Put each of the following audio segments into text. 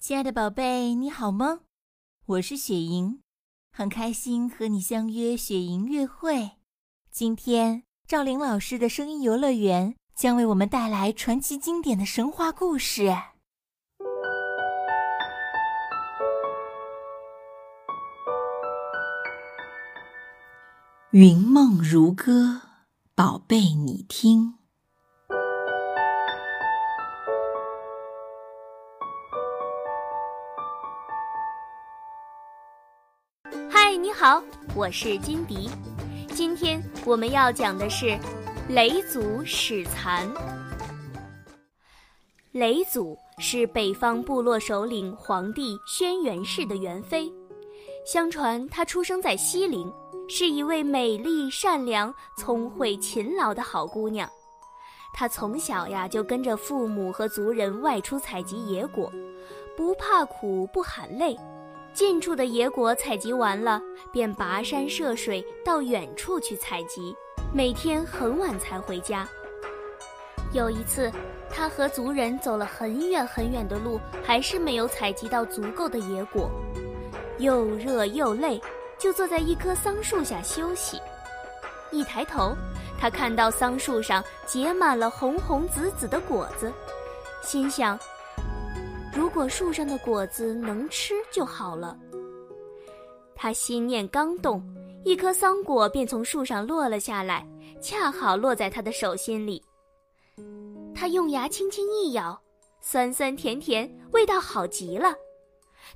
亲爱的宝贝，你好吗？我是雪莹，很开心和你相约雪莹乐会。今天赵玲老师的声音游乐园将为我们带来传奇经典的神话故事《云梦如歌》，宝贝，你听。好，我是金迪。今天我们要讲的是雷祖始残。雷祖是北方部落首领黄帝轩辕氏的元妃。相传她出生在西陵，是一位美丽、善良、聪慧、勤劳的好姑娘。她从小呀就跟着父母和族人外出采集野果，不怕苦，不喊累。近处的野果采集完了，便跋山涉水到远处去采集，每天很晚才回家。有一次，他和族人走了很远很远的路，还是没有采集到足够的野果，又热又累，就坐在一棵桑树下休息。一抬头，他看到桑树上结满了红红紫紫的果子，心想。如果树上的果子能吃就好了。他心念刚动，一颗桑果便从树上落了下来，恰好落在他的手心里。他用牙轻轻一咬，酸酸甜甜，味道好极了。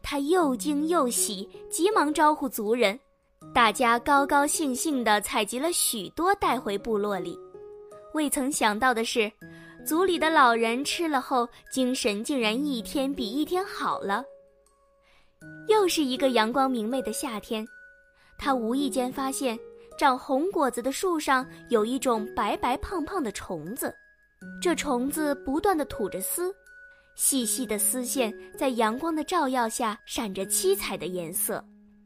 他又惊又喜，急忙招呼族人，大家高高兴兴地采集了许多，带回部落里。未曾想到的是。族里的老人吃了后，精神竟然一天比一天好了。又是一个阳光明媚的夏天，他无意间发现，长红果子的树上有一种白白胖胖的虫子，这虫子不断地吐着丝，细细的丝线在阳光的照耀下闪着七彩的颜色，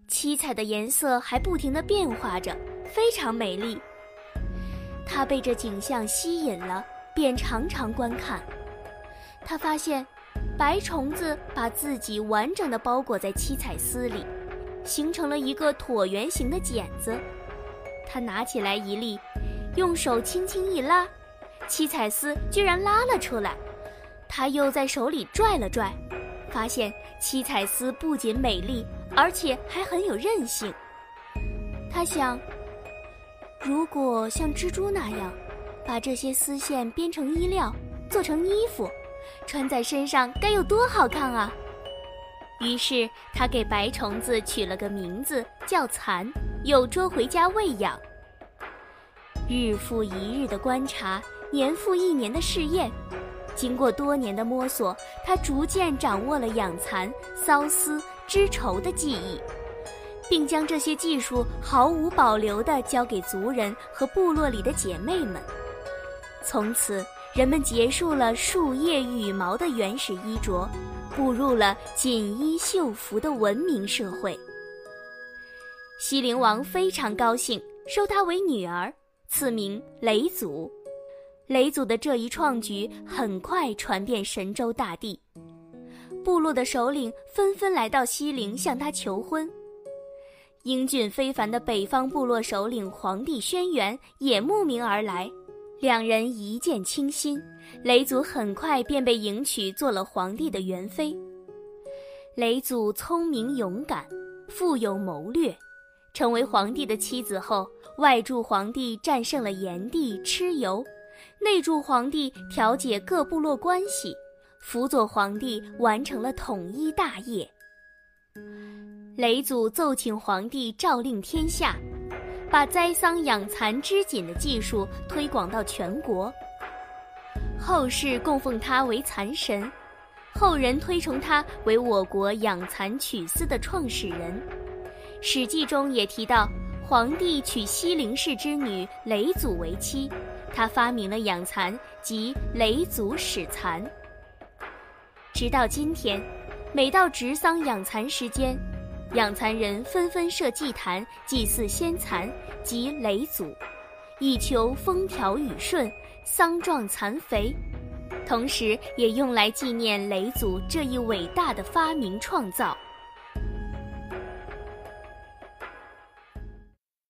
七彩的颜色还不停地变化着，非常美丽。他被这景象吸引了。便常常观看，他发现，白虫子把自己完整的包裹在七彩丝里，形成了一个椭圆形的茧子。他拿起来一粒，用手轻轻一拉，七彩丝居然拉了出来。他又在手里拽了拽，发现七彩丝不仅美丽，而且还很有韧性。他想，如果像蜘蛛那样。把这些丝线编成衣料，做成衣服，穿在身上该有多好看啊！于是他给白虫子取了个名字叫蚕，又捉回家喂养。日复一日的观察，年复一年的试验，经过多年的摸索，他逐渐掌握了养蚕、缫丝、织绸的技艺，并将这些技术毫无保留地交给族人和部落里的姐妹们。从此，人们结束了树叶、羽毛的原始衣着，步入了锦衣绣服的文明社会。西陵王非常高兴，收她为女儿，赐名雷祖。雷祖的这一创举很快传遍神州大地，部落的首领纷纷来到西陵向他求婚。英俊非凡的北方部落首领黄帝轩辕也慕名而来。两人一见倾心，雷祖很快便被迎娶做了皇帝的元妃。雷祖聪明勇敢，富有谋略，成为皇帝的妻子后，外助皇帝战胜了炎帝蚩尤，内助皇帝调解各部落关系，辅佐皇帝完成了统一大业。雷祖奏请皇帝诏令天下。把栽桑养蚕织锦的技术推广到全国，后世供奉他为蚕神，后人推崇他为我国养蚕取丝的创始人。《史记》中也提到，皇帝娶西陵氏之女雷祖为妻，他发明了养蚕，即雷祖始蚕。直到今天，每到植桑养蚕时间。养蚕人纷纷设祭坛祭祀先蚕及雷祖，以求风调雨顺、桑壮蚕肥。同时也用来纪念雷祖这一伟大的发明创造。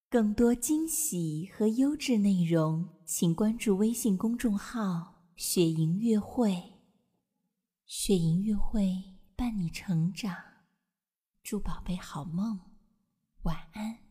更多惊喜和优质内容，请关注微信公众号“雪莹乐会”。雪莹乐会伴你成长，祝宝贝好梦，晚安。